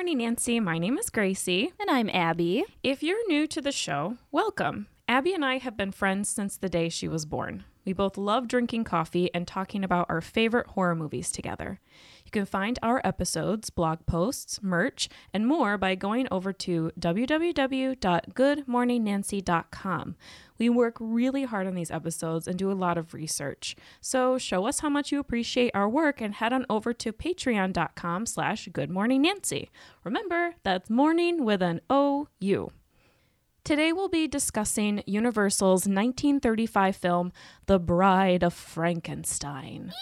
Good Mourning, Nancy. My name is Gracie. And I'm Abby. If you're new to the show, welcome. Abby and I have been friends since the day she was born. We both love drinking coffee and talking about our favorite horror movies together. You can find our episodes, blog posts, merch, and more by going over to www.goodmourningnancy.com. We work really hard on these episodes and do a lot of research. So show us how much you appreciate our work and head on over to patreon.com slash goodmorningnancy. Remember, that's morning with an O-U. Today we'll be discussing Universal's 1935 film, The Bride of Frankenstein.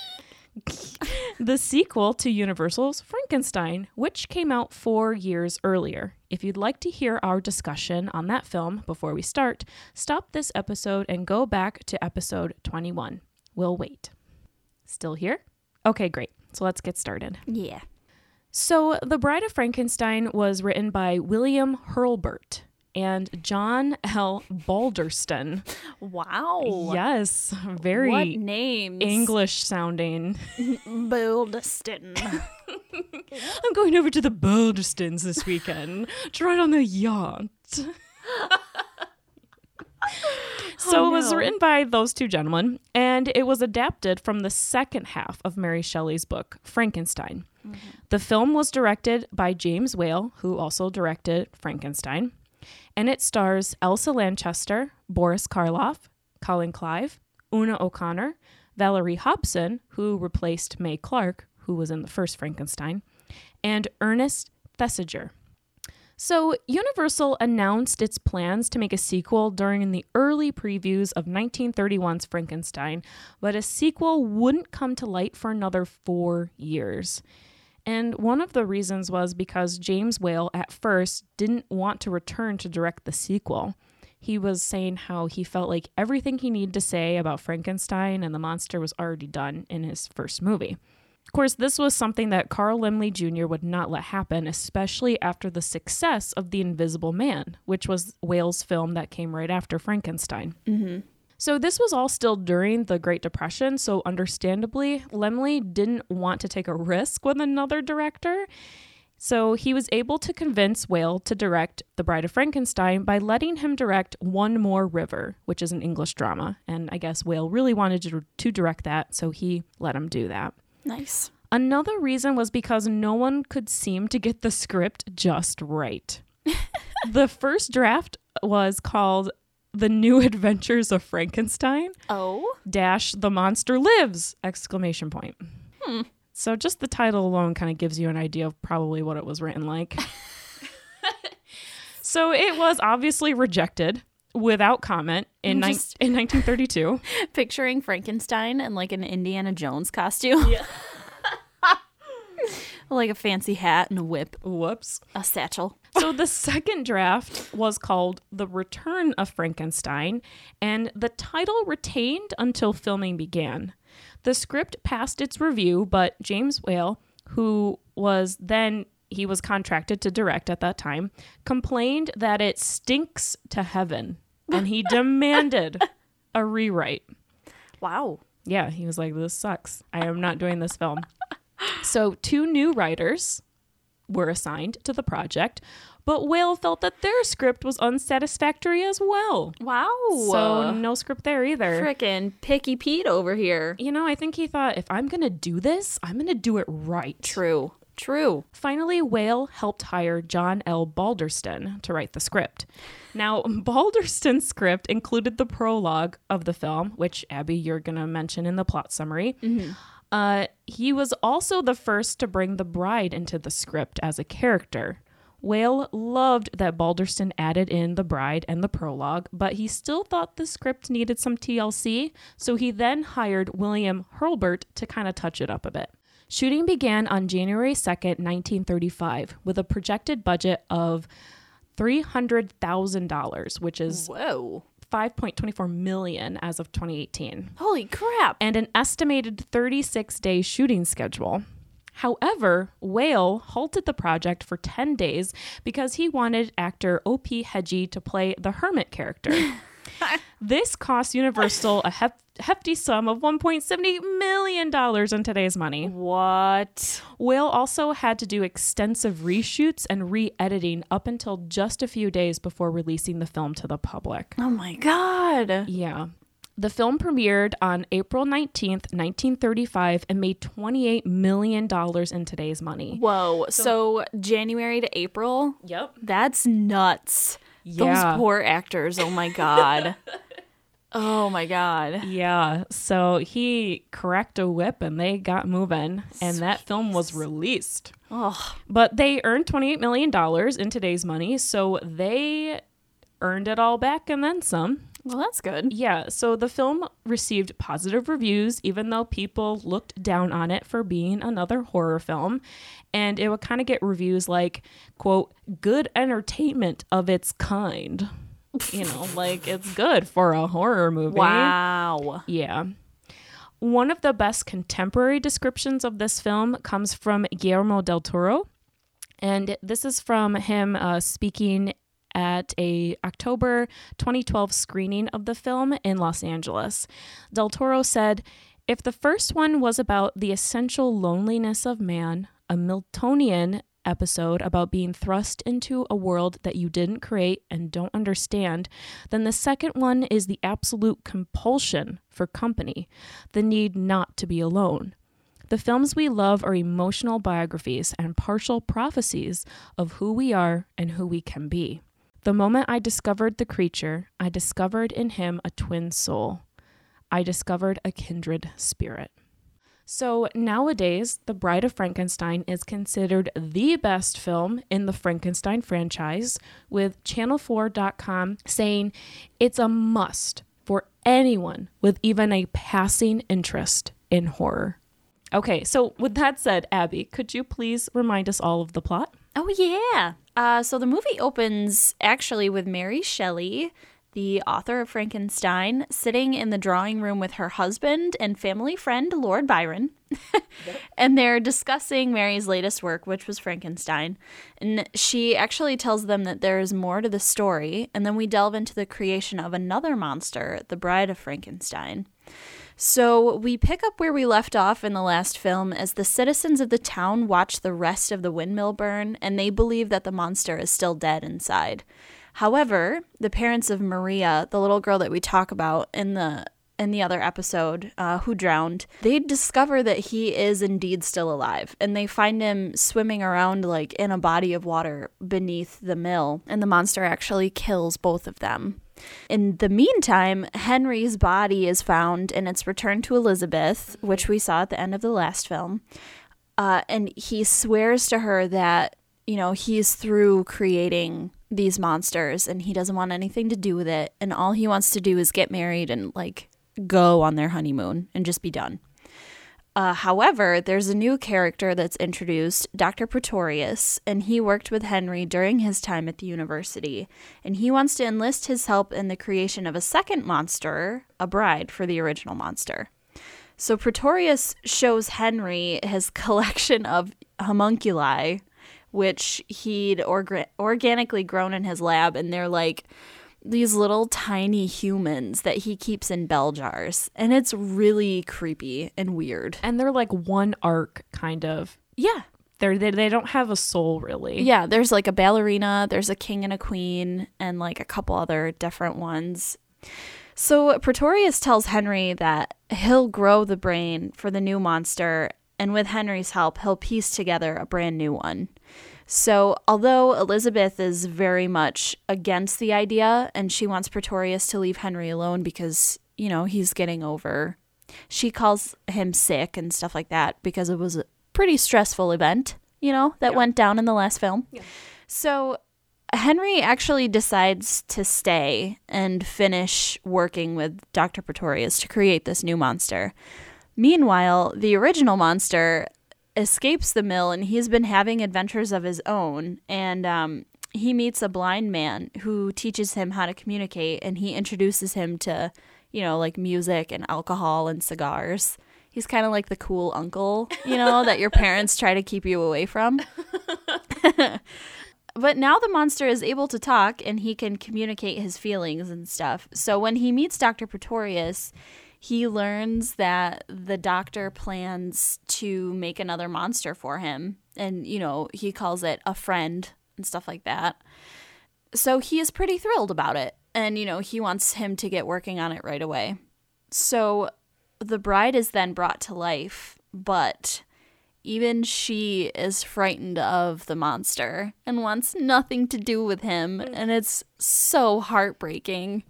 the sequel to Universal's Frankenstein, which came out four years earlier. If you'd like to hear our discussion on that film before we start, stop this episode and go back to episode 21. We'll wait. Still here? Okay, great. So let's get started. Yeah. So, The Bride of Frankenstein was written by William Hurlburt and John L. Balderston. Wow. Yes, very What names? English sounding. Balderston. I'm going over to the Balderstons this weekend to ride on the yacht. so oh, it was written by those two gentlemen, and it was adapted from the second half of Mary Shelley's book, Frankenstein. Mm-hmm. The film was directed by James Whale, who also directed Frankenstein, and it stars Elsa Lanchester, Boris Karloff, Colin Clive, Una O'Connor, Valerie Hobson, who replaced Mae Clarke, who was in the first Frankenstein, and Ernest Thesiger. So, Universal announced its plans to make a sequel during the early previews of 1931's Frankenstein, but a sequel wouldn't come to light for another four years. And one of the reasons was because James Whale at first didn't want to return to direct the sequel. He was saying how he felt like everything he needed to say about Frankenstein and the monster was already done in his first movie. Of course, this was something that Carl Laemmle Jr. would not let happen, especially after the success of The Invisible Man, which was Whale's film that came right after Frankenstein. mm-hmm. So this was all still during the Great Depression, so understandably, Laemmle didn't want to take a risk with another director. So he was able to convince Whale to direct The Bride of Frankenstein by letting him direct One More River, which is an English drama. And I guess Whale really wanted to, to direct that, so he let him do that. Nice. Another reason was because no one could seem to get the script just right. the first draft was called The New Adventures of Frankenstein Oh. dash the monster lives exclamation point. Hmm. So just the title alone kind of gives you an idea of probably what it was written like. so it was obviously rejected without comment in, Just- in 1932. Picturing Frankenstein in like an Indiana Jones costume. Yeah. like a fancy hat and a whip, Whoops. a satchel. So the second draft was called The Return of Frankenstein, and the title retained until filming began. The script passed its review, but James Whale, who was then he was contracted to direct at that time, complained that it stinks to heaven, and he demanded a rewrite. Wow. Yeah, he was like, This sucks. I am not doing this film. so, two new writers were assigned to the project, but Whale felt that their script was unsatisfactory as well. Wow. So, no script there either. Frickin' Picky Pete over here. You know, I think he thought if I'm going to do this, I'm going to do it right. True. True. Finally, Whale helped hire John L. Balderston to write the script. Now, Balderston's script included the prologue of the film, which Abby, you're going to mention in the plot summary. Mm-hmm. Uh, he was also the first to bring the bride into the script as a character. Whale loved that Balderston added in the bride and the prologue, but he still thought the script needed some TLC, so he then hired William Hurlbert to kind of touch it up a bit. Shooting began on January 2nd, 1935, with a projected budget of $300,000, which is Whoa. 5.24 million as of 2018 Holy crap. and an estimated 36 day shooting schedule. However, Whale halted the project for 10 days because he wanted actor O.P. Heggie to play the hermit character. this cost Universal a hef- hefty sum of $1.70 million in today's money. What? Whale also had to do extensive reshoots and re editing up until just a few days before releasing the film to the public. Oh my god. Yeah. The film premiered on April 19th, 1935, and made $28 million in today's money. Whoa. So, January to April? Yep. That's nuts. Yeah. Those poor actors. Oh my god. oh my god. Yeah. So he cracked a whip and they got moving, and that film was released. Oh, But they earned $28 million in today's money, so they earned it all back and then some. Well, that's good. Yeah, so the film received positive reviews, even though people looked down on it for being another horror film. And it would kind of get reviews like, quote, good entertainment of its kind. You know, like it's good for a horror movie. Wow. Yeah. One of the best contemporary descriptions of this film comes from Guillermo del Toro. And this is from him uh, speaking at a October 2012 screening of the film in Los Angeles. Del Toro said, "If the first one was about the essential loneliness of man, a Miltonian episode about being thrust into a world that you didn't create and don't understand, then the second one is the absolute compulsion for company, the need not to be alone." The films we love are emotional biographies and partial prophecies of who we are and who we can be. The moment I discovered the creature, I discovered in him a twin soul. I discovered a kindred spirit. So nowadays, The Bride of Frankenstein is considered the best film in the Frankenstein franchise, with Channel4.com saying it's a must for anyone with even a passing interest in horror. Okay, so with that said, Abby, could you please remind us all of the plot? Oh yeah. Uh, so the movie opens actually with Mary Shelley, the author of Frankenstein, sitting in the drawing room with her husband and family friend Lord Byron, and they're discussing Mary's latest work, which was Frankenstein. And she actually tells them that there is more to the story, and then we delve into the creation of another monster, the Bride of Frankenstein. So we pick up where we left off in the last film as the citizens of the town watch the rest of the windmill burn and they believe that the monster is still dead inside. However, the parents of Maria, the little girl that we talk about in the in the other episode, uh, who drowned, they discover that he is indeed still alive, and they find him swimming around like in a body of water beneath the mill, and the monster actually kills both of them. In the meantime, Henry's body is found and it's returned to Elizabeth, which we saw at the end of the last film. Uh, and he swears to her that, you know, he's through creating these monsters and he doesn't want anything to do with it. And all he wants to do is get married and, like, go on their honeymoon and just be done. Uh, however, there's a new character that's introduced, Dr. Pretorius, and he worked with Henry during his time at the university. And he wants to enlist his help in the creation of a second monster, a bride for the original monster. So Pretorius shows Henry his collection of homunculi, which he'd orga- organically grown in his lab, and they're like these little tiny humans that he keeps in bell jars. And it's really creepy and weird. And they're like one arc, kind of. Yeah. They're, they, they don't have a soul, really. Yeah, there's like a ballerina, there's a king and a queen, and like a couple other different ones. So Pretorius tells Henry that he'll grow the brain for the new monster, and with Henry's help, he'll piece together a brand new one. So, although Elizabeth is very much against the idea and she wants Pretorius to leave Henry alone because, you know, he's getting over, she calls him sick and stuff like that because it was a pretty stressful event, you know, that went down in the last film. So, Henry actually decides to stay and finish working with Dr. Pretorius to create this new monster. Meanwhile, the original monster escapes the mill and he's been having adventures of his own. And um, he meets a blind man who teaches him how to communicate and he introduces him to, you know, like music and alcohol and cigars. He's kind of like the cool uncle, you know, that your parents try to keep you away from. but now the monster is able to talk and he can communicate his feelings and stuff. So when he meets Dr. Pretorius, he learns that the doctor plans to make another monster for him. And, you know, he calls it a friend and stuff like that. So he is pretty thrilled about it. And, you know, he wants him to get working on it right away. So the bride is then brought to life, but even she is frightened of the monster and wants nothing to do with him. And it's so heartbreaking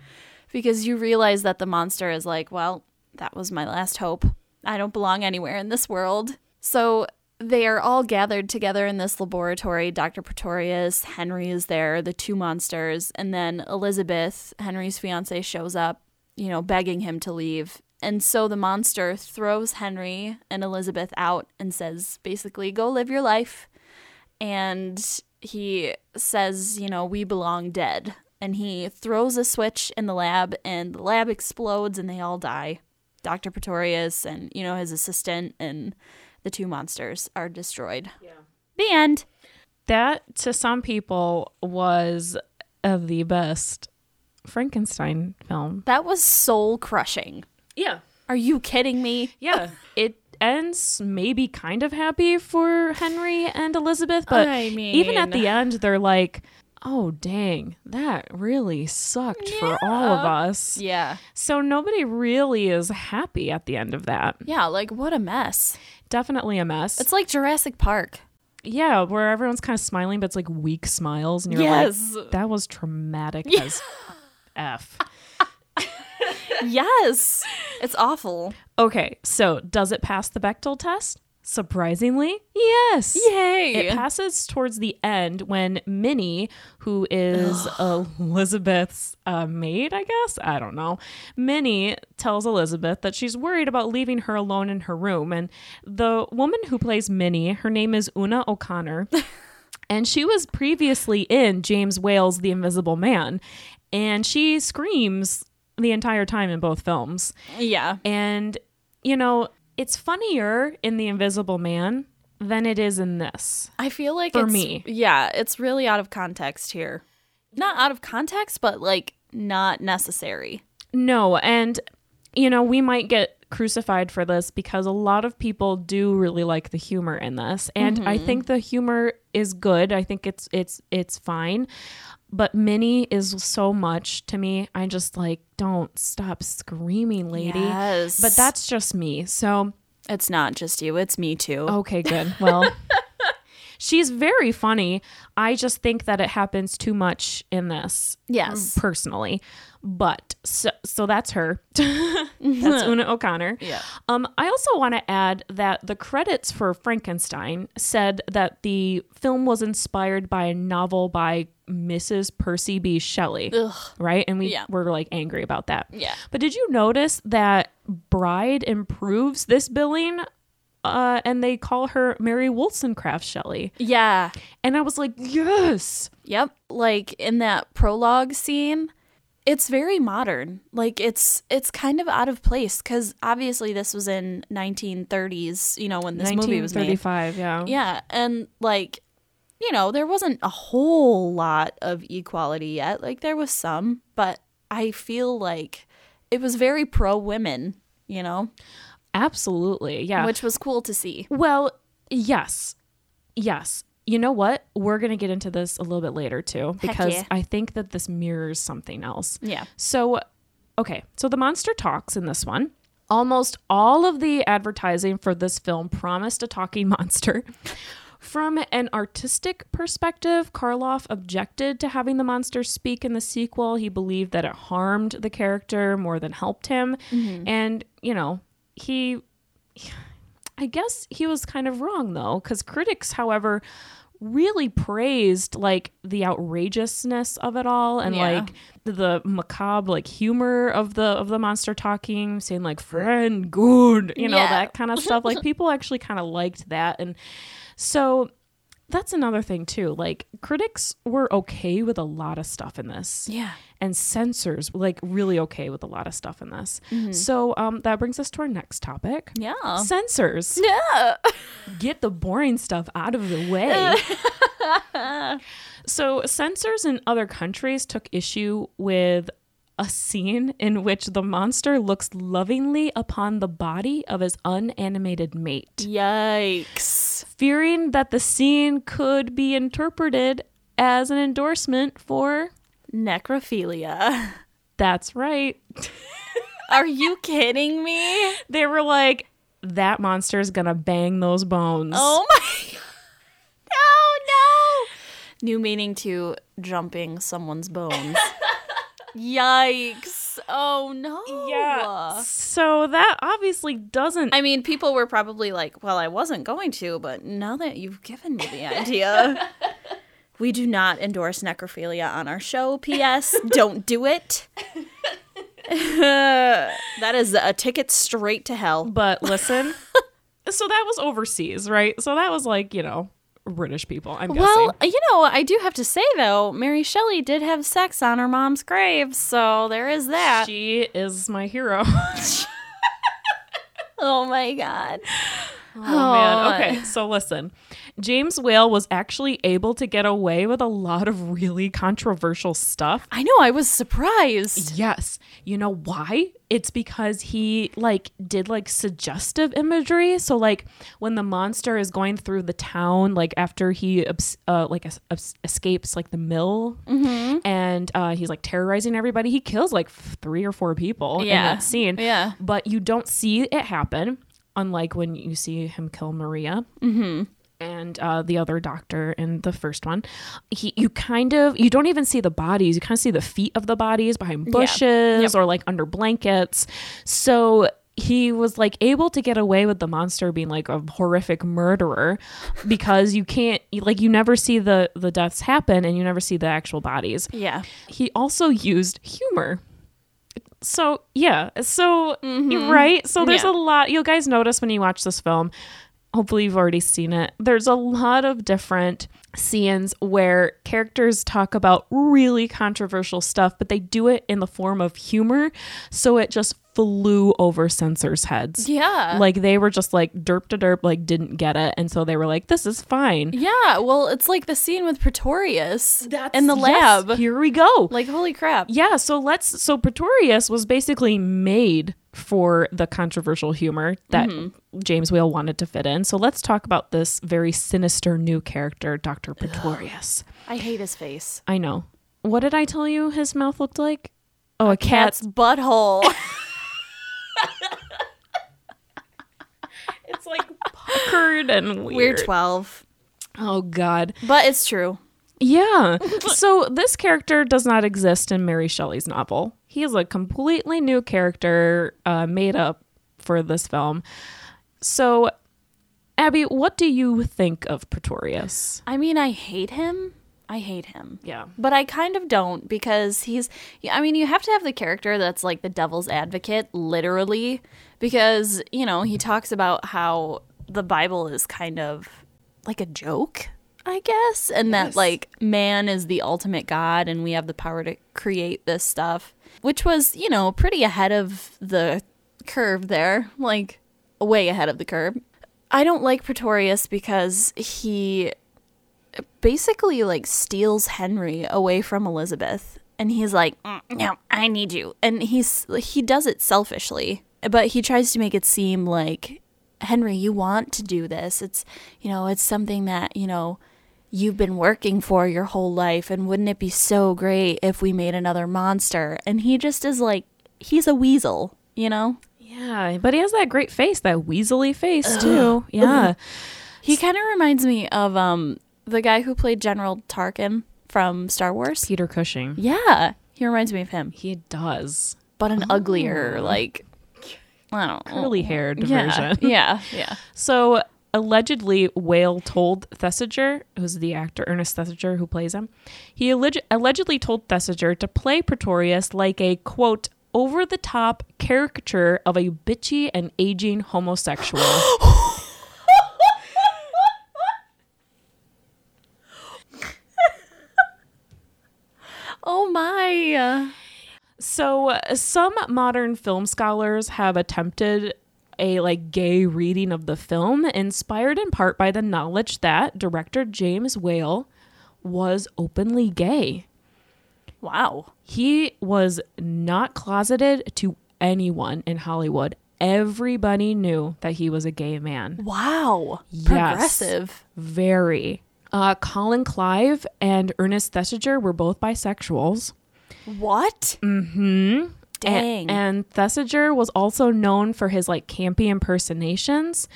because you realize that the monster is like, well, that was my last hope. I don't belong anywhere in this world. So they are all gathered together in this laboratory. Dr. Pretorius, Henry is there, the two monsters, and then Elizabeth, Henry's fiance, shows up, you know, begging him to leave. And so the monster throws Henry and Elizabeth out and says, basically, go live your life. And he says, you know, we belong dead. And he throws a switch in the lab, and the lab explodes, and they all die. Dr. Pretorius and, you know, his assistant and the two monsters are destroyed. Yeah. The end. That to some people was of the best Frankenstein film. That was soul crushing. Yeah. Are you kidding me? Yeah. it ends maybe kind of happy for Henry and Elizabeth, but I mean- even at the end, they're like, oh, dang, that really sucked for all of us. Yeah. So nobody really is happy at the end of that. Yeah, like what a mess. Definitely a mess. It's like Jurassic Park. yeah, where everyone's kind of smiling, but it's like weak smiles. And you're Yes. like, that was traumatic as F. yes. It's awful. Okay, so does it pass the Bechdel test? Surprisingly, yes. Yay. It passes towards the end when Minnie, who is Elizabeth's uh, maid, I guess, I don't know, Minnie tells Elizabeth that she's worried about leaving her alone in her room. And the woman who plays Minnie, her name is Una O'Connor. And she was previously in James Whale's The Invisible Man. And she screams the entire time in both films. yeah. And, you know, it's funnier in The Invisible Man than it is in this. I feel like For it's, me. Yeah, it's really out of context here. Not out of context, but like not necessary. No, and, you know, we might get crucified for this because a lot of people do really like the humor in this and i mm-hmm. think the humor is good i think it's it's it's fine but minnie is so much to me i just like don't stop screaming lady Yes. but that's just me so It's not just you, it's me too. Okay, good. Well, she's very funny. I just think that it happens too much in this. Um, yes. Personally. But so so that's her. that's Una O'Connor. Yeah. Um I also want to add that the credits for Frankenstein said that the film was inspired by a novel by Mrs. Percy B. Shelley. Ugh. Right? And we Yeah. were like angry about that. Yeah. But did you notice that Bride improves this billing? Uh, and they call her Mary Wollstonecraft Shelley. Yeah. And I was like, yes. Yep. Like in that prologue scene, it's very modern. Like it's it's kind of out of place cuz obviously this was in 1930s, you know, when this movie was made. 1935, yeah. Yeah, and like you know, there wasn't a whole lot of equality yet. Like there was some, but I feel like it was very pro women, you know, Absolutely, yeah. which was cool to see. well, yes. Yes. You know what? We're going to get into this a little bit later too because yeah. I think that this mirrors something else. Yeah. So, okay, so the monster talks in this one. Almost all of the advertising for this film promised a talking monster. From an artistic perspective, Karloff objected to having the monster speak in the sequel. He believed that it harmed the character more than helped him. Mm-hmm. And, you know, he I guess he was kind of wrong though, because critics, however, really praised like the outrageousness of it all and Yeah. like the macabre like humor of the of the monster talking, saying like friend good, you know, Yeah. that kind of stuff. Like people actually kind of liked that. And so that's another thing too. Like critics were okay with a lot of stuff in this Yeah. and censors like really okay with a lot of stuff in this. So um, that brings us to our next topic. Yeah. Censors. Yeah. Get the boring stuff out of the way. so, censors in other countries took issue with a scene in which the monster looks lovingly upon the body of his unanimated mate, Yikes. Fearing that the scene could be interpreted as an endorsement for Necrophilia. that's right. Are you kidding me? They were like, that monster's gonna bang those bones. Oh my. Oh no. New meaning to jumping someone's bones. Yikes. Oh no. yeah. So that obviously doesn't. I mean, people were probably like, well, I wasn't going to, but now that you've given me the idea, we do not endorse necrophilia on our show. P.S. Don't do it. that is a ticket straight to hell. But listen, so that was overseas, right? So that was like, you know, British people, I'm Well, guessing. you know, I do have to say though, Mary Shelley did have sex on her mom's grave, so there is that. She is my hero. oh my god. Oh, man. Okay, so listen. James Whale was actually able to get away with a lot of really controversial stuff. I know, I was surprised. Yes. You know why? It's because he like did like suggestive imagery. So like when the monster is going through the town, like after he uh, like es- es- escapes like the mill, and uh, he's like terrorizing everybody. He kills like three or four people in Yeah. that scene. Yeah. But you don't see it happen, unlike when you see him kill Maria. And uh, the other doctor in the first one, he you kind of you don't even see the bodies. You kind of see the feet of the bodies behind bushes Yep. or like under blankets. So he was like able to get away with the monster being like a horrific murderer because you can't like you never see the the deaths happen and you never see the actual bodies Yeah. he also used humor. So yeah, so mm-hmm. right. So there's Yeah. a lot you guys notice when you watch this film. Hopefully you've already seen it. There's a lot of different scenes where characters talk about really controversial stuff, but they do it in the form of humor. So it just flew over censors' heads. Yeah. Like they were just like derp to derp, like didn't get it. And so they were like, this is fine. yeah, well, it's like the scene with Pretorius in the Yes, lab. here we go. Like, holy crap. Yeah, so let's so Pretorius was basically made for the controversial humor that mm-hmm. James Whale wanted to fit in. So let's talk about this very sinister new character, Dr. Pretorius. I hate his face. I know. What did I tell you his mouth looked like? Oh, a, cat's. Cat's butthole. It's like puckered and weird. We're 12. Oh god. But it's true. Yeah. so this character does not exist in Mary Shelley's novel. He is a completely new character uh, made up for this film. So, Abby, what do you think of Pretorius? I mean, I hate him. I hate him. Yeah. But I kind of don't because he's, I mean, you have to have the character that's like the devil's advocate, literally, because, you know, he talks about how the Bible is kind of like a joke, I guess, and that like man is the ultimate God and we have the power to create this stuff, which was, you know, pretty ahead of the curve there, like way ahead of the curve. I don't like Pretorius because he basically like steals Henry away from Elizabeth and he's like "Mm, no I need you. And he's he does it selfishly but he tries to make it seem like Henry you want to do this. It's you know it's something that you know you've been working for your whole life and wouldn't it be so great if we made another monster? And he just is like he's a weasel you know? Yeah, but he has that great face, that weaselly face too. Yeah. he kind of reminds me of um the guy who played General Tarkin from Star Wars Peter Cushing. Yeah, he reminds me of him, He does. but an uglier, oh. like I don't Curly haired yeah, version. yeah, yeah. So allegedly, Whale told Thesiger, who's the actor Ernest Thesiger who plays him, he alleg- allegedly told Thesiger to play Pretorius like a quote over the top caricature of a bitchy and aging homosexual. my! So, uh, some modern film scholars have attempted a like gay reading of the film, inspired in part by the knowledge that director James Whale was openly gay. Wow. He was not closeted to anyone in Hollywood. Everybody knew that he was a gay man. Wow. Yes. Progressive. Very. Uh, Colin Clive and Ernest Thesiger were both bisexuals. What? Mm-hmm. Dang. And, and Thesiger was also known for his like campy impersonations,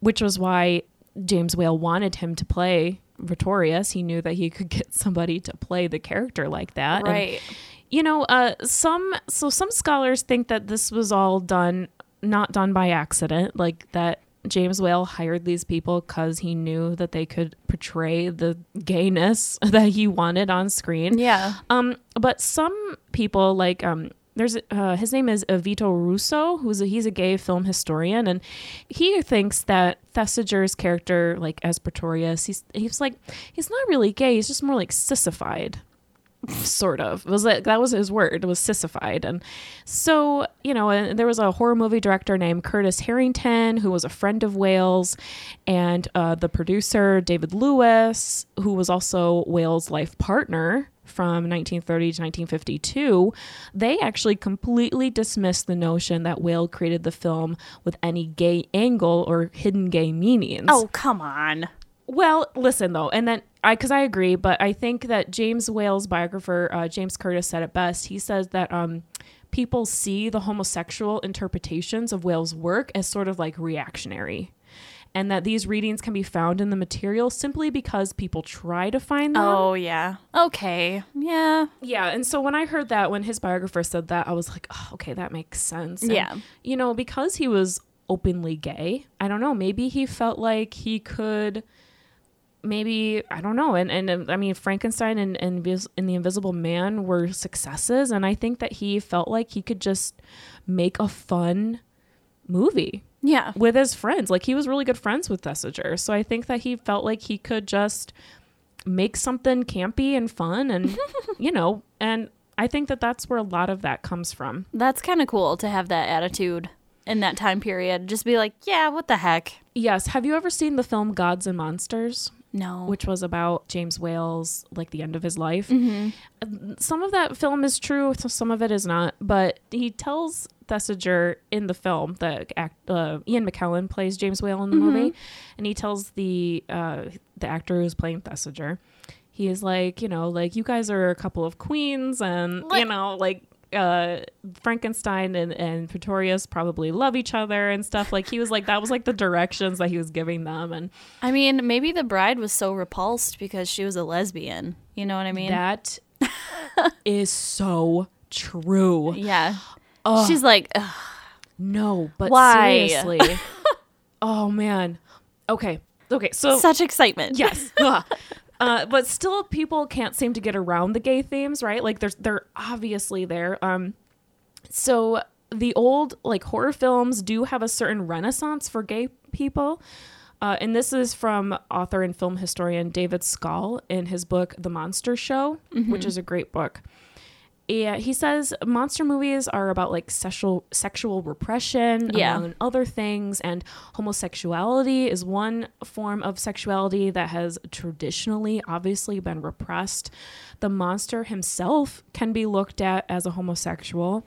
which was why James Whale wanted him to play Pretorius. He knew that he could get somebody to play the character like that. And, right. you know, uh, some so some scholars think that this was all done not done by accident, like that James Whale hired these people because he knew that they could portray the gayness that he wanted on screen. yeah. Um, but some people like um there's uh, his name is Vito Russo, who's a, he's a gay film historian, and he thinks that Thesiger's character, like as Pretorius, he's he's like he's not really gay. He's just more like sissified, sort of. It was like that was his word. It was sissified, and so you know, and there was a horror movie director named Curtis Harrington who was a friend of Whale's, and uh, the producer David Lewis, who was also Whale's life partner from 1930 to 1952, they actually completely dismissed the notion that Whale created the film with any gay angle or hidden gay meanings. Oh, come on. Well, listen though, and then I, because I agree, but I think that James Whale's biographer, uh, James Curtis, said it best. He says that um, people see the homosexual interpretations of Whale's work as sort of like reactionary. And that these readings can be found in the material simply because people try to find them. Oh, yeah. Okay. Yeah. Yeah, and so when I heard that, when his biographer said that, I was like, oh, okay, that makes sense. And, Yeah. You know, because he was openly gay, I don't know, maybe he felt like he could, maybe, I don't know. And, and I mean, Frankenstein and, and, and The Invisible Man were successes. And I think that he felt like he could just make a fun movie Yeah. with his friends. Like he was really good friends with Thesiger. So I think that he felt like he could just make something campy and fun and you know, and I think that that's where a lot of that comes from. That's kind of cool to have that attitude in that time period. Just be like, yeah, what the heck? Yes, have you ever seen the film Gods and Monsters, No. which was about James Whale's like the end of his life? Some of that film is true, so some of it is not, but he tells Thesiger in the film, that act, uh, Ian McKellen plays James Whale in the movie, and he tells the uh, the actor who's playing Thesiger, he is like, you know, like you guys are a couple of queens, and you know, like uh Frankenstein and, and Pretorius probably love each other and stuff. Like he was like that was like the directions that he was giving them and I mean, maybe the bride was so repulsed because she was a lesbian. You know what I mean? that is so true. yeah. She's like, "Ugh, No, but Why? seriously. oh man. Okay. Okay. So such excitement. yes. Uh, but still, people can't seem to get around the gay themes, right? Like, there's they're obviously there. Um, so the old like horror films do have a certain renaissance for gay people. Uh, and this is from author and film historian David Skal in his book The Monster Show, which is a great book. Yeah, he says monster movies are about like sexual sexual repression, Yeah. among other things, and homosexuality is one form of sexuality that has traditionally, obviously, been repressed. The monster himself can be looked at as a homosexual,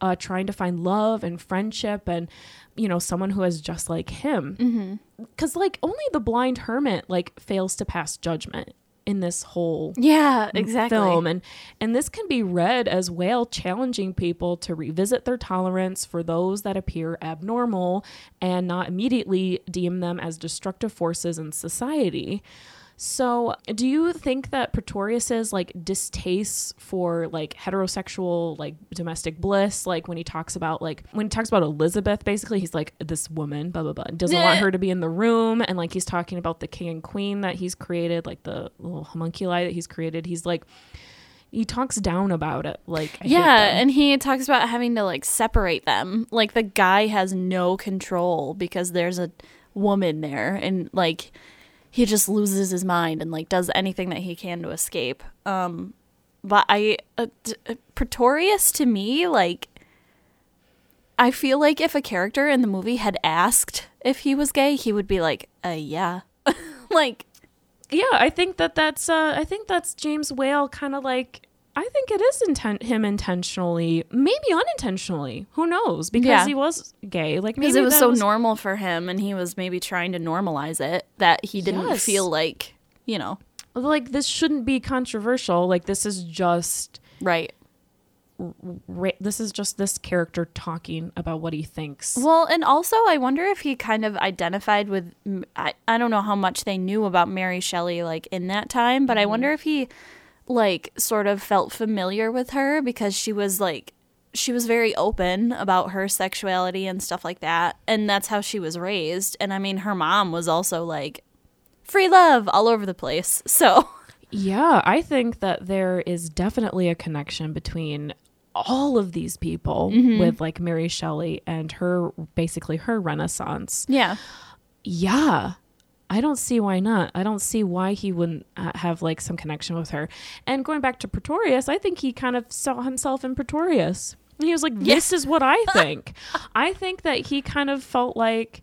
uh, trying to find love and friendship, and you know, someone who is just like him. Because like only the blind hermit like fails to pass judgment in this whole Yeah, exactly. film and and this can be read as well challenging people to revisit their tolerance for those that appear abnormal and not immediately deem them as destructive forces in society. So, do you think that Pretorius's like distaste for like heterosexual like domestic bliss, like when he talks about like when he talks about Elizabeth, basically he's like this woman, blah blah blah, doesn't want her to be in the room, and like he's talking about the king and queen that he's created, like the little homunculi that he's created. He's like, he talks down about it, like I Yeah, and he talks about having to like separate them. Like the guy has no control because there's a woman there and like he just loses his mind and like does anything that he can to escape. Um but I uh, uh, Pretorius to me like I feel like if a character in the movie had asked if he was gay, he would be like, "Uh yeah." like yeah, I think that that's uh, I think that's James Whale kind of like I think it is him intentionally, maybe unintentionally. Who knows? Because Yeah. he was gay. Like maybe Because it was so normal for him and he was maybe trying to normalize it that he didn't Yes. feel like, you know, like this shouldn't be controversial. Like this is just right. ra- this is just this character talking about what he thinks. Well, and also I wonder if he kind of identified with I, I don't know how much they knew about Mary Shelley like in that time, but I mm-hmm. wonder if he like sort of felt familiar with her because she was like she was very open about her sexuality and stuff like that, and that's how she was raised. And I mean, her mom was also like free love all over the place. So, Yeah, I think that there is definitely a connection between all of these people mm-hmm. with like Mary Shelley and her basically her renaissance. yeah. Yeah. I don't see why not. I don't see why he wouldn't uh, have like some connection with her. And going back to Pretorius, I think he kind of saw himself in Pretorius. He was like, "This is what I think." I think that he kind of felt like,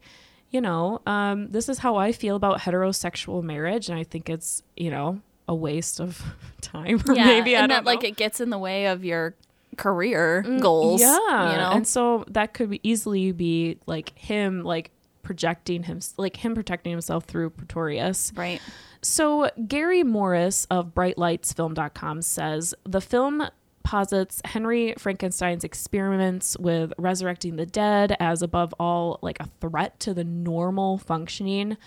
you know, um, this is how I feel about heterosexual marriage, and I think it's you know a waste of time. Or Yeah, maybe I and don't that like it gets in the way of your career goals. Yeah, you know. and so that could be easily be like him like projecting him like him protecting himself through Pretorius. right. So Gary Morris of brightlightsfilm.com says the film posits Henry Frankenstein's experiments with resurrecting the dead as above all like a threat to the normal functioning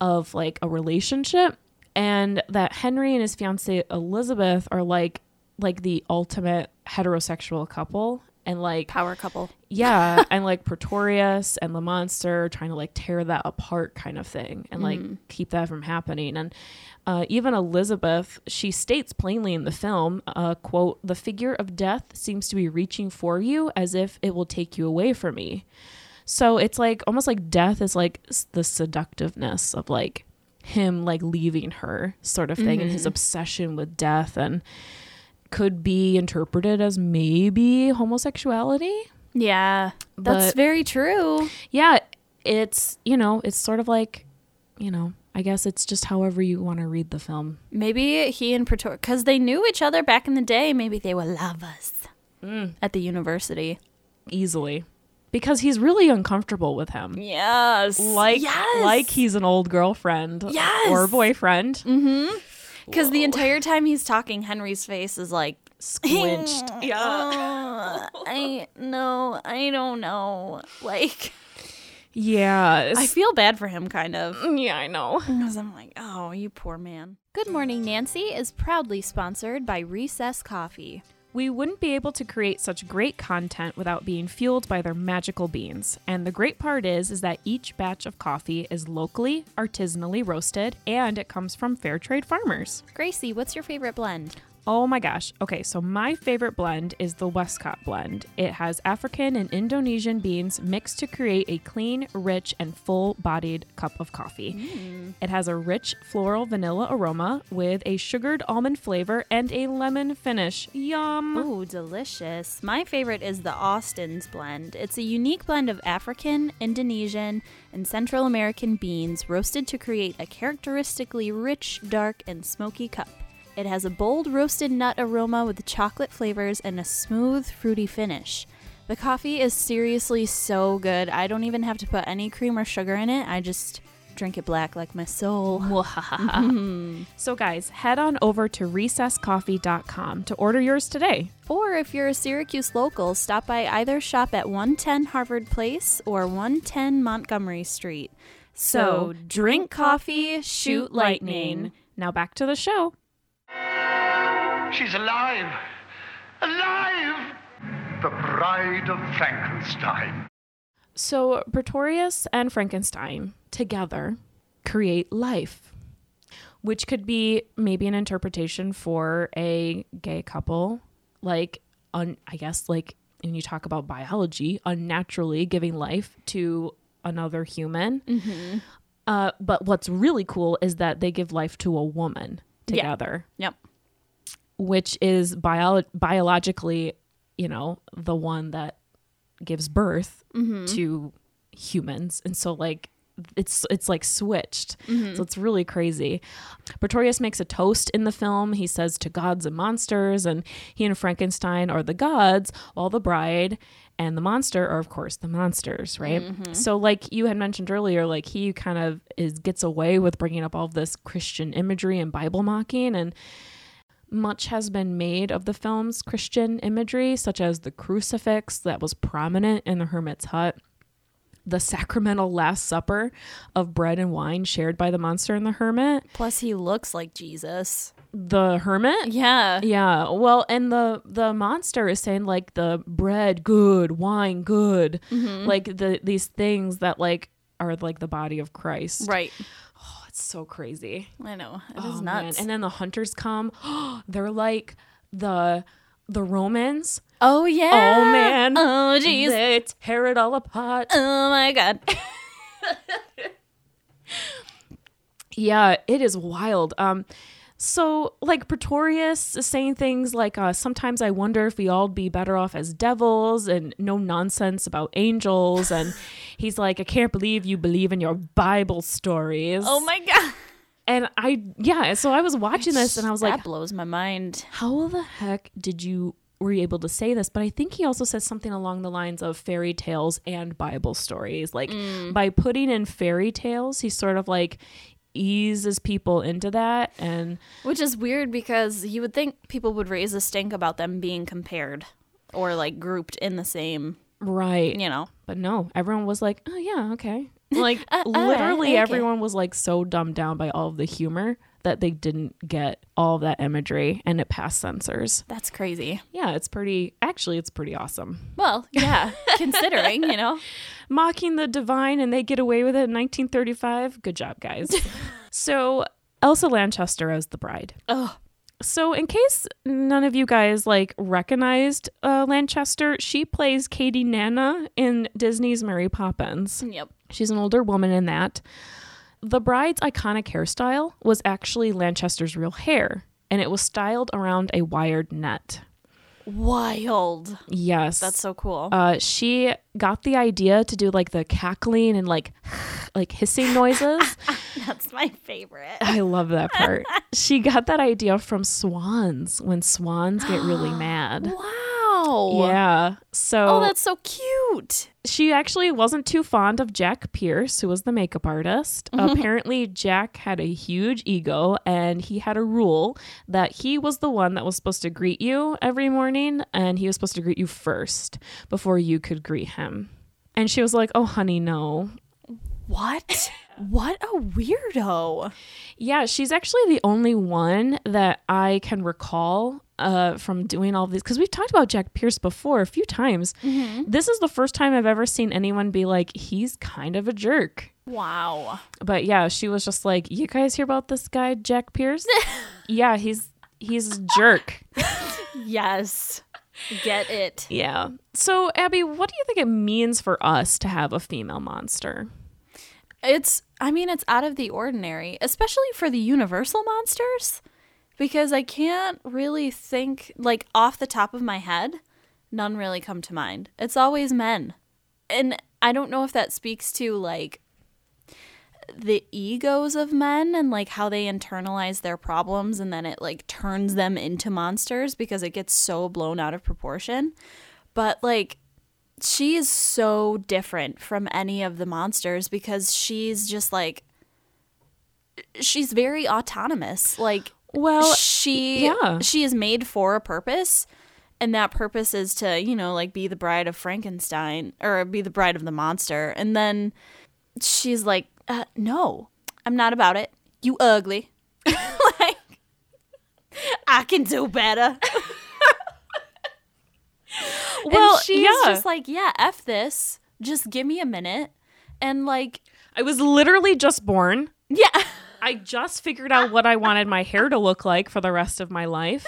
of like a relationship and that Henry and his fiancee Elizabeth are like like the ultimate heterosexual couple and like Power couple. yeah, and like Pretorius and the monster trying to like tear that apart kind of thing and like keep that from happening. And uh, even Elizabeth, she states plainly in the film, uh, quote, the figure of death seems to be reaching for you as if it will take you away from me. So it's like almost like death is like the seductiveness of like him like leaving her sort of thing and his obsession with death and could be interpreted as maybe homosexuality. Yeah, that's But- very true. Yeah, it's, you know, it's sort of like, you know, I guess it's just however you want to read the film. Maybe he and Pretorius, because they knew each other back in the day. Maybe they were lovers mm. at the university. Easily. Because he's really uncomfortable with him. Yes, Like yes. like he's an old girlfriend Yes. or boyfriend. Mm-hmm. Because the entire time he's talking, Henry's face is like, Squinched. yeah. "Uh, I no, I don't know. Like, Yeah. I feel bad for him, kind of. yeah, I know. Because I'm like, oh, you poor man. Good Mourning Nancy is proudly sponsored by Recess Coffee. We wouldn't be able to create such great content without being fueled by their magical beans. And the great part is is that each batch of coffee is locally, artisanally roasted, and it comes from fair trade farmers. Gracie, what's your favorite blend? Oh my gosh. Okay, so my favorite blend is the Westcott blend. It has African and Indonesian beans mixed to create a clean, rich, and full bodied cup of coffee. Mm. It has a rich floral vanilla aroma with a sugared almond flavor and a lemon finish. Yum. Ooh, delicious. My favorite is the Austin's blend. It's a unique blend of African, Indonesian, and Central American beans roasted to create a characteristically rich, dark, and smoky cup. It has a bold roasted nut aroma with chocolate flavors and a smooth, fruity finish. The coffee is seriously so good. I don't even have to put any cream or sugar in it. I just drink it black like my soul. Mm-hmm. So, guys, head on over to recesscoffee.com to order yours today. Or if you're a Syracuse local, stop by either shop at 110 Harvard Place or 110 Montgomery Street. So, drink coffee, shoot lightning. Now, back to the show. She's alive! Alive! The Bride of Frankenstein. So, Pretorius and Frankenstein together create life, which could be maybe an interpretation for a gay couple, like, un- I guess, like when you talk about biology, unnaturally giving life to another human. Uh, but what's really cool is that they give life to a woman Yeah. together Yep. Which is bio- biologically, you know, the one that gives birth Mm-hmm. to humans. And so, like, it's it's like switched. So it's really crazy. Pretorius makes a toast in the film. He says to gods and monsters, and he and Frankenstein are the gods, while the bride and the monster are of course the monsters, right? So like you had mentioned earlier, like he kind of is gets away with bringing up all this Christian imagery and Bible mocking and much has been made of the film's Christian imagery, such as the crucifix that was prominent in the hermit's hut, the sacramental Last Supper of bread and wine shared by the monster and the hermit. Plus, he looks like Jesus. The hermit? Yeah. Yeah. Well, and the the monster is saying like the bread good, wine good, mm-hmm. like the these things that like are like the body of Christ. Right. It's so crazy. I know. It is Oh, man. nuts. And then the hunters come. They're like the the Romans. oh, yeah. Oh man. Oh, jeez. They tear it all apart. Oh, my God. Yeah, it is wild. Um so like Pretorius is saying things like uh, sometimes I wonder if we all be better off as devils and no nonsense about angels and he's like I can't believe you believe in your Bible stories. Oh, my God. And I yeah, so I was watching this and I was like that blows my mind. how the heck did you were you able to say this but i think he also says something along the lines of fairy tales and bible stories like by putting in fairy tales he's sort of like eases people into that and Which is weird because you would think people would raise a stink about them being compared or like grouped in the same, right you know. but no everyone was like oh yeah okay like Uh, literally right, okay. everyone was like so dumbed down by all of the humor that they didn't get all of that imagery and it passed censors That's crazy. yeah it's pretty actually it's pretty awesome Well, yeah, considering, you know. mocking the divine and they get away with it in 1935. Good job, guys. so, Elsa Lanchester as the bride. Oh, So, in case none of you guys like recognized uh, Lanchester, she plays Katie Nanna in Disney's Mary Poppins. yep. She's an older woman in that. The bride's iconic hairstyle was actually Lanchester's real hair, and it was styled around a wired net. Wild. Yes. That's so cool. uh, she got the idea to do like the cackling and like like hissing noises. That's my favorite. I love that part. she got that idea from swans when swans get really mad. Wow. Yeah. So Oh, that's so cute. she actually wasn't too fond of Jack Pierce, who was the makeup artist. Mm-hmm. Apparently, Jack had a huge ego and he had a rule that he was the one that was supposed to greet you every morning and he was supposed to greet you first before you could greet him. And she was like, Oh, honey, no. What? what a weirdo. Yeah, she's actually the only one that I can recall uh, from doing all of these because we've talked about Jack Pierce before a few times. This is the first time I've ever seen anyone be like, he's kind of a jerk. Wow. But yeah, she was just like, "You guys hear about this guy Jack Pierce? yeah, he's he's a jerk." Yes. Get it. Yeah. So, Abby, what do you think it means for us to have a female monster? It's I mean it's out of the ordinary, especially for the universal monsters because I can't really think like off the top of my head, none really come to mind. It's always men. And I don't know if that speaks to like the egos of men and like how they internalize their problems and then it like turns them into monsters because it gets so blown out of proportion. But like she is so different from any of the monsters because she's just like she's very autonomous. Like Well, she yeah. she is made for a purpose and that purpose is to, you know, like be the bride of Frankenstein or be the bride of the monster. And then she's like, uh, "No, I'm not about it. You ugly." like I can do better. Well, and she's yeah. just like, yeah, F this. Just give me a minute. And like, I was literally just born. yeah. I just figured out what I wanted my hair to look like for the rest of my life.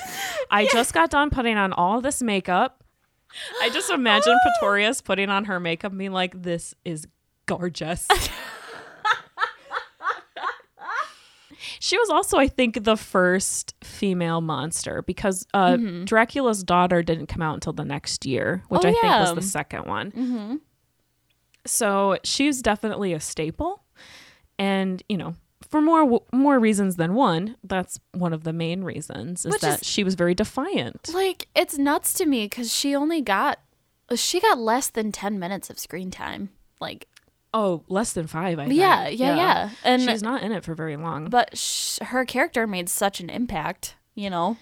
I just got done putting on all this makeup. I just imagine Pretorius putting on her makeup being like, this is gorgeous. she was also, I think, the first female monster because uh, Dracula's daughter didn't come out until the next year, which Oh, I think was the second one. So she's definitely a staple. And, you know, for more more reasons than one, that's one of the main reasons is Which that is- she was very defiant. Like it's nuts to me because she only got she got less than ten minutes of screen time. Like Oh, less than 5, I think. Yeah, yeah, yeah. And- she's not in it for very long. but sh- her character made such an impact. You know.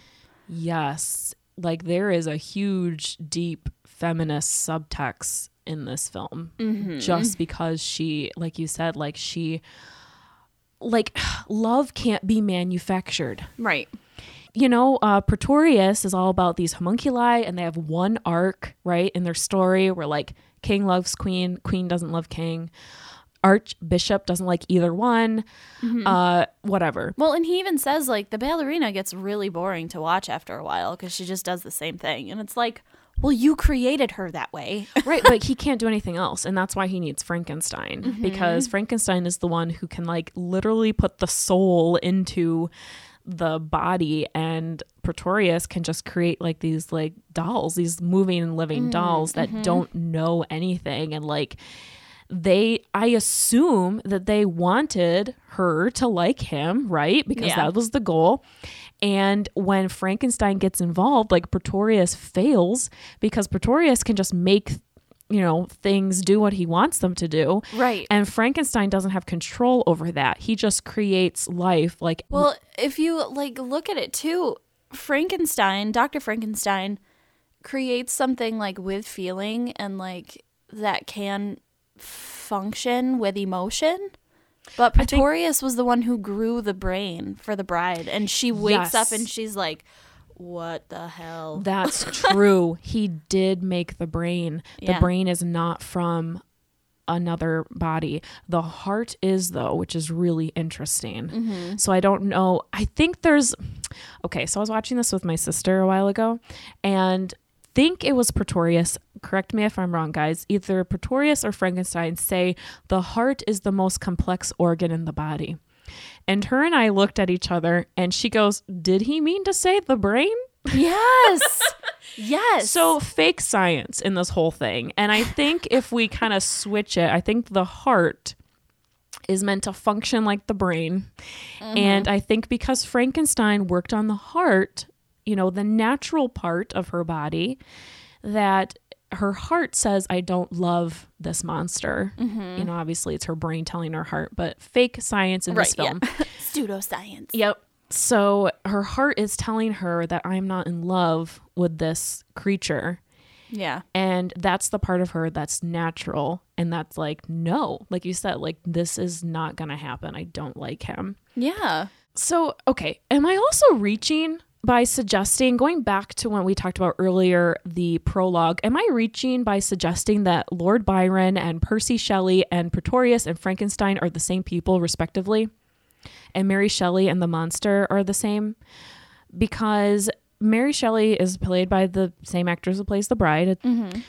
Yes. Like there is a huge, deep feminist subtext in this film mm-hmm. just because she, like you said, like she, like love can't be manufactured. Right. You know, uh, Pretorius is all about these homunculi and they have one arc, right, in their story where like king loves queen, queen doesn't love king. Archbishop doesn't like either one. Uh, whatever. Well, and he even says like the ballerina gets really boring to watch after a while because she just does the same thing, and it's like, well, you created her that way. right but he can't do anything else and that's why he needs frankenstein mm-hmm. because frankenstein is the one who can like literally put the soul into the body and pretorius can just create like these like dolls these moving and living mm, dolls that mm-hmm. don't know anything and like they i assume that they wanted her to like him right because Yeah. that was the goal and when frankenstein gets involved like pretorius fails because pretorius can just make you know things do what he wants them to do Right. and frankenstein doesn't have control over that he just creates life like Well, if you like look at it too, Frankenstein, Dr. Frankenstein creates something like with feeling and like that can function with emotion. But Pretorius was the one who grew the brain for the bride and she wakes up and she's like what the hell? That's true. He did make the brain. The Yeah. brain is not from another body. The heart is, though, which is really interesting. Mm-hmm. So I don't know. I think there's. Okay, so I was watching this with my sister a while ago and think it was Pretorius. Correct me if I'm wrong, guys. Either Pretorius or Frankenstein say the heart is the most complex organ in the body. And her and I looked at each other and she goes, Did he mean to say the brain? Yes. yes. So fake science in this whole thing. And I think if we kind of switch it, I think the heart is meant to function like the brain. Mm-hmm. And I think because Frankenstein worked on the heart, you know, the natural part of her body, that her heart says, I don't love this monster. Mm-hmm. You know, obviously it's her brain telling her heart, but fake science in this Right, yeah. film. pseudoscience. Yep. So her heart is telling her that I'm not in love with this creature. Yeah. And that's the part of her that's natural. And that's like, no, like you said, like, this is not going to happen. I don't like him. Yeah. So, okay. Am I also reaching by suggesting, going back to when we talked about earlier, the prologue, am I reaching by suggesting that Lord Byron and Percy Shelley and Pretorius and Frankenstein are the same people, respectively? And Mary Shelley and the monster are the same? Because Mary Shelley is played by the same actress who plays the bride. Mm-hmm.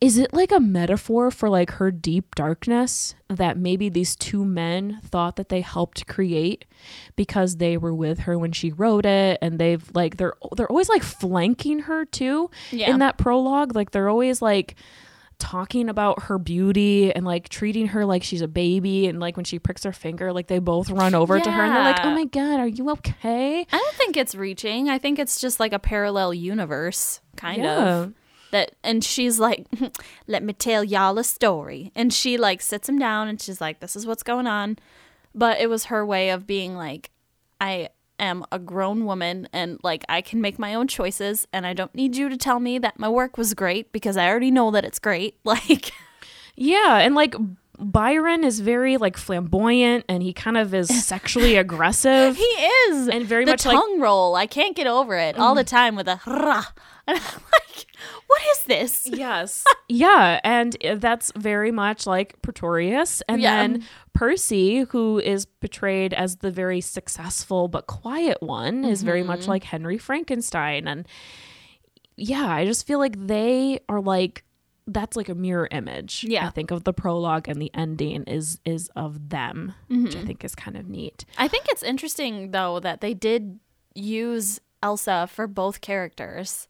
Is it like a metaphor for like her deep darkness that maybe these two men thought that they helped create because they were with her when she wrote it and they've like they're they're always like flanking her too Yeah. in that prologue like they're always like talking about her beauty and like treating her like she's a baby and like when she pricks her finger like they both run over to her and they're like oh my god are you okay I don't think it's reaching. I think it's just like a parallel universe, kind Yeah. of. That and she's like, "Let me tell y'all a story," and she like sits him down and she's like, "This is what's going on," but it was her way of being like, "I am a grown woman and like I can make my own choices, and I don't need you to tell me that my work was great because I already know that it's great." Like, Yeah, and like Byron is very like flamboyant and he kind of is sexually aggressive. he is And very the much like- tongue roll. I can't get over it all the mm. time with a rah. And I'm like, what is this? yes. yeah, and uh, that's very much like Pretorius and Yeah. then Percy who is portrayed as the very successful but quiet one is very much Mm-hmm. like Henry Frankenstein and yeah, I just feel like they are like that's like a mirror image. Yeah. I think of the prologue and the ending is is of them, which Mm-hmm. I think is kind of neat. I think it's interesting though that they did use Elsa for both characters.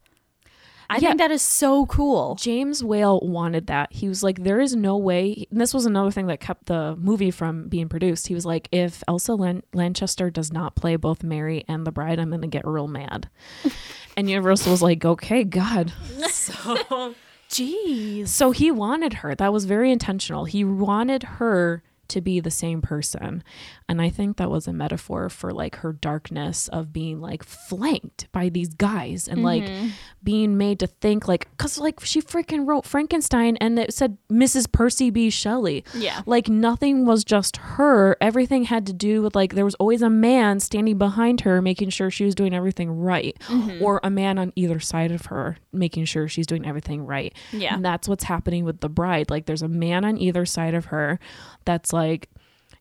I Yeah. think that is so cool. James Whale wanted that. He was like, there is no way. And this was another thing that kept the movie from being produced. He was like, if Elsa Lan- Lanchester does not play both Mary and the bride, I'm going to get real mad. and Universal was like, okay, God. So, Jeez. so he wanted her. That was very intentional. He wanted her to be the same person. And I think that was a metaphor for like her darkness of being like flanked by these guys and like mm-hmm. being made to think like cuz like she freaking wrote Frankenstein and it said Mrs. Percy B Shelley. Yeah. Like nothing was just her. Everything had to do with like there was always a man standing behind her making sure she was doing everything right mm-hmm. or a man on either side of her making sure she's doing everything right. Yeah. And that's what's happening with the bride. Like there's a man on either side of her that's like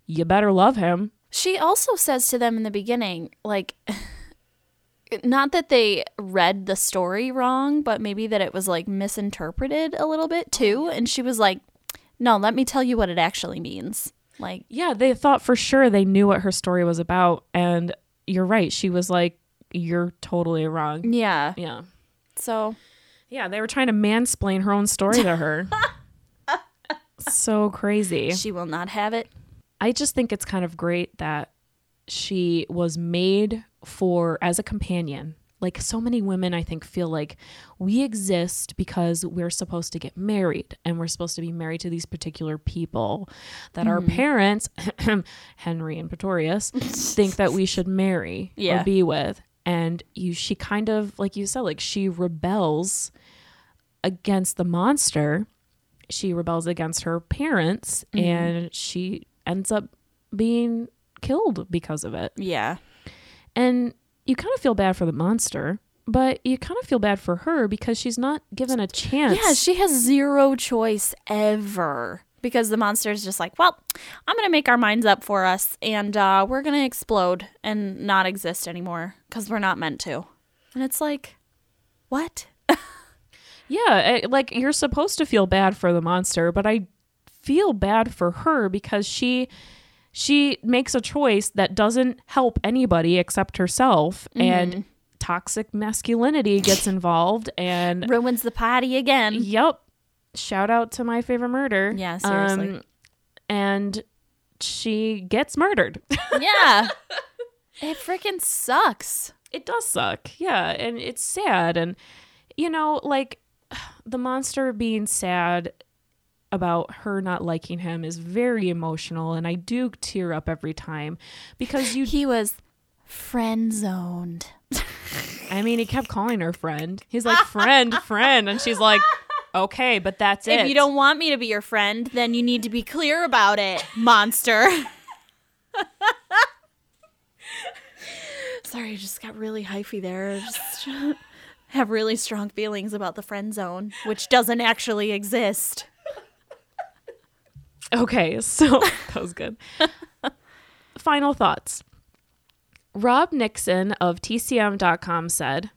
you better love him. She also says to them in the beginning, like, not that they read the story wrong, but maybe that it was like misinterpreted a little bit too. And she was like, no, let me tell you what it actually means. Like, Yeah, they thought for sure they knew what her story was about and you're right. She was like you're totally wrong. yeah. Yeah. So, Yeah, they were trying to mansplain her own story to her. so crazy. she will not have it. I just think it's kind of great that she was made for as a companion. Like so many women, I think, feel like we exist because we're supposed to get married and we're supposed to be married to these particular people that our mm-hmm. parents, Henry and Pretorius, think that we should marry Yeah. or be with. And you, she kind of, like you said, like she rebels against the monster. She rebels against her parents and she ends up being killed because of it. Yeah. And you kind of feel bad for the monster, but you kind of feel bad for her because she's not given a chance. Yeah, she has zero choice ever because the monster is just like, well, I'm going to make our minds up for us and uh, we're going to explode and not exist anymore because we're not meant to. And it's like, what? Yeah, it- like you're supposed to feel bad for the monster, but I feel bad for her because she she makes a choice that doesn't help anybody except herself and toxic masculinity gets involved and Ruins the party again. yep. Shout out to my favorite murder. Yeah, seriously. Um, and she gets murdered. yeah. It freaking sucks. it does suck. Yeah, and it's sad and you know, like the monster being sad about her not liking him is very emotional and I do tear up every time because you He was friend zoned. I mean, he kept calling her friend. He's like friend, friend and she's like okay, but that's it. If you don't want me to be your friend, then you need to be clear about it, monster. Sorry, I just got really hyphy there. Just have really strong feelings about the friend zone, which doesn't actually exist. Okay, so that was good. Final thoughts. Rob Nixon of TCM.com said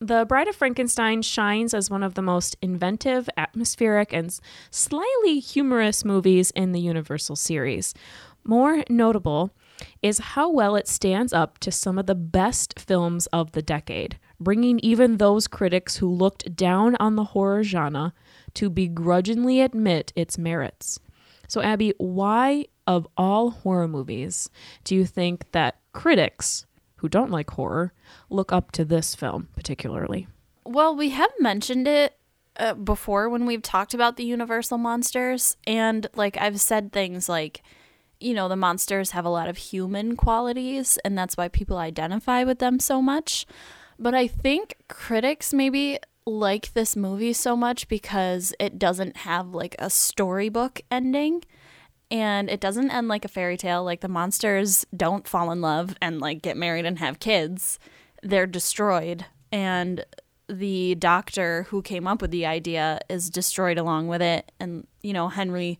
The Bride of Frankenstein shines as one of the most inventive, atmospheric, and slightly humorous movies in the Universal series. More notable is how well it stands up to some of the best films of the decade, bringing even those critics who looked down on the horror genre to begrudgingly admit its merits. So, Abby, why, of all horror movies, do you think that critics who don't like horror look up to this film particularly? Well, we have mentioned it uh, before when we've talked about the Universal monsters, and like I've said things like, you know, the monsters have a lot of human qualities, and that's why people identify with them so much. But I think critics maybe like this movie so much because it doesn't have like a storybook ending and it doesn't end like a fairy tale. Like the monsters don't fall in love and like get married and have kids. They're destroyed and the doctor who came up with the idea is destroyed along with it. And you know henry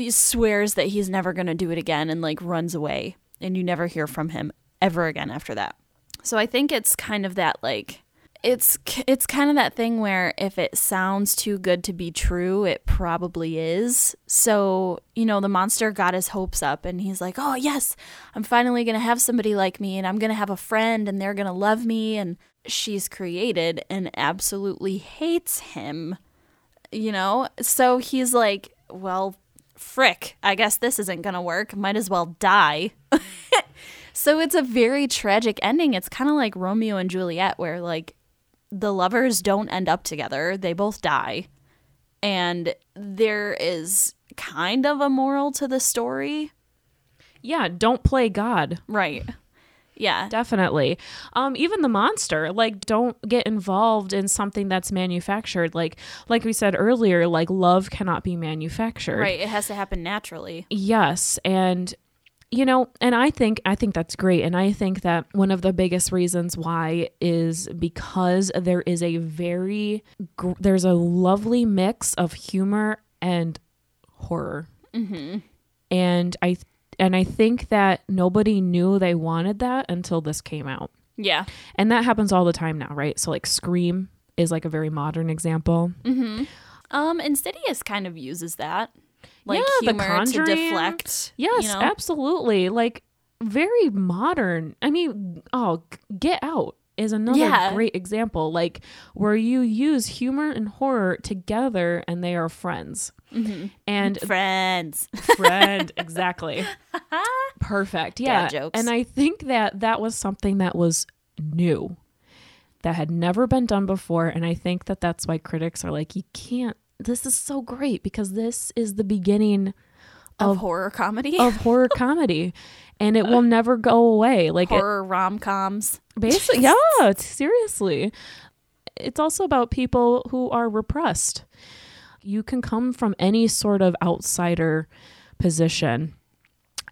he swears that he's never going to do it again and like runs away and you never hear from him ever again after that so i think it's kind of that like it's it's kind of that thing where if it sounds too good to be true, it probably is. So, you know, the monster got his hopes up and he's like, "Oh, yes, I'm finally going to have somebody like me and I'm going to have a friend and they're going to love me." And she's created and absolutely hates him. You know? So he's like, "Well, frick, I guess this isn't going to work. Might as well die." so it's a very tragic ending. It's kind of like Romeo and Juliet where like the lovers don't end up together. They both die. And there is kind of a moral to the story. Yeah, don't play God. Right. Yeah. Definitely. Um, even the monster, like, don't get involved in something that's manufactured. Like, like we said earlier, like love cannot be manufactured. Right. It has to happen naturally. Yes, and you know, and I think I think that's great, and I think that one of the biggest reasons why is because there is a very gr- there's a lovely mix of humor and horror, mm-hmm. and I and I think that nobody knew they wanted that until this came out, Yeah. and that happens all the time now, right? So like Scream is like a very modern example. Hmm. Um, Insidious kind of uses that. Like Yeah, The humor to deflect. Yes, you know? absolutely. Like very modern. I mean, oh, Get Out is another Yeah. great example. Like where you use humor and horror together, and they are friends. Mm-hmm. And Friends. friend, exactly. Perfect. Yeah. jokes. And I think that that was something that was new, that had never been done before. And I think that that's why critics are like, you can't. This is so great because this is the beginning Of horror comedy. of horror comedy and it will never go away like horror rom coms. basically yeah seriously it's also about people who are repressed you can come from any sort of outsider position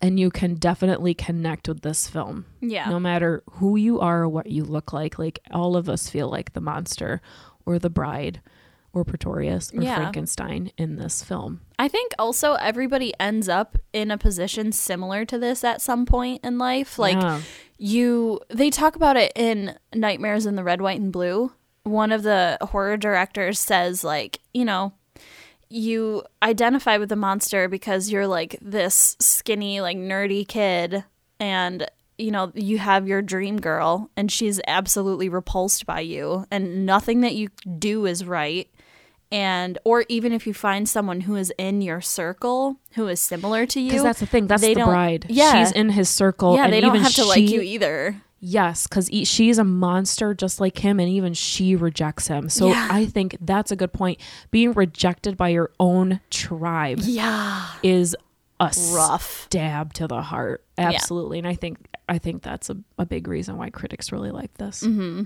and you can definitely connect with this film Yeah. no matter who you are or what you look like like all of us feel like the monster or the bride or Pretorius or Yeah. Frankenstein in this film I think also everybody ends up in a position similar to this at some point in life. Like Yeah. you they talk about it in Nightmares in the Red, White and Blue. One of the horror directors says like, you know, you identify with the monster because you're like this skinny like nerdy kid and you know, you have your dream girl and she's absolutely repulsed by you and nothing that you do is right. And or even if you find someone who is in your circle who is similar to you because that's the thing that's they the bride. Yeah. She's in his circle yeah and they don't even have to like you either Yes, because she's a monster just like him, and even she rejects him. So Yeah. I think that's a good point. Being rejected by your own tribe yeah is a rough stab to the heart. Absolutely, and I think I think that's a, a big reason why critics really like this. Mm-hmm.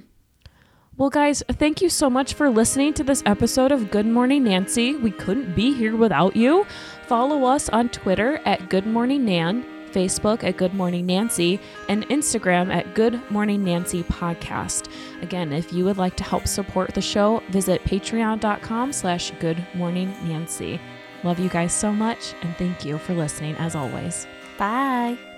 Well, guys, thank you so much for listening to this episode of Good Mourning Nancy. We couldn't be here without you. Follow us on Twitter at Good Mourning Nan, Facebook at Good Mourning Nancy, and Instagram at Good Mourning Nancy Podcast. Again, if you would like to help support the show, visit patreon.com slash Good Mourning Nancy. Love you guys so much, and thank you for listening as always. bye